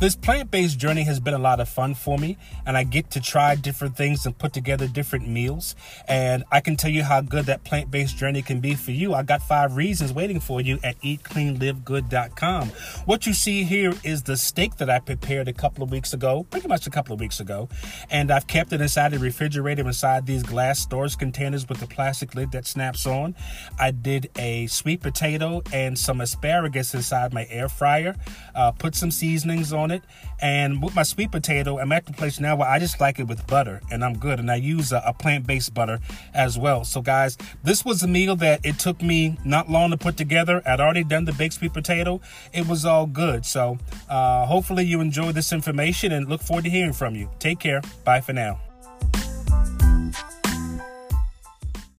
This plant based journey has been a lot of fun for me, and I get to try different things and put together different meals. And I can tell you how good that plant based journey can be for you. I got five reasons waiting for you at eatcleanlivegood.com. What you see here is the steak that I prepared a couple of weeks ago, pretty much a couple of weeks ago, and I've kept it inside the refrigerator inside these glass storage containers with the plastic lid that snaps on. I did a sweet potato and some asparagus inside my air fryer, uh, put some seasonings on it. And with my sweet potato, I'm at the place now where I just like it with butter and I'm good. And I use a, a plant based butter as well. So, guys, this was a meal that it took me not long to put together. I'd already done the baked sweet potato, it was all good. So, uh, hopefully, you enjoy this information and look forward to hearing from you. Take care. Bye for now.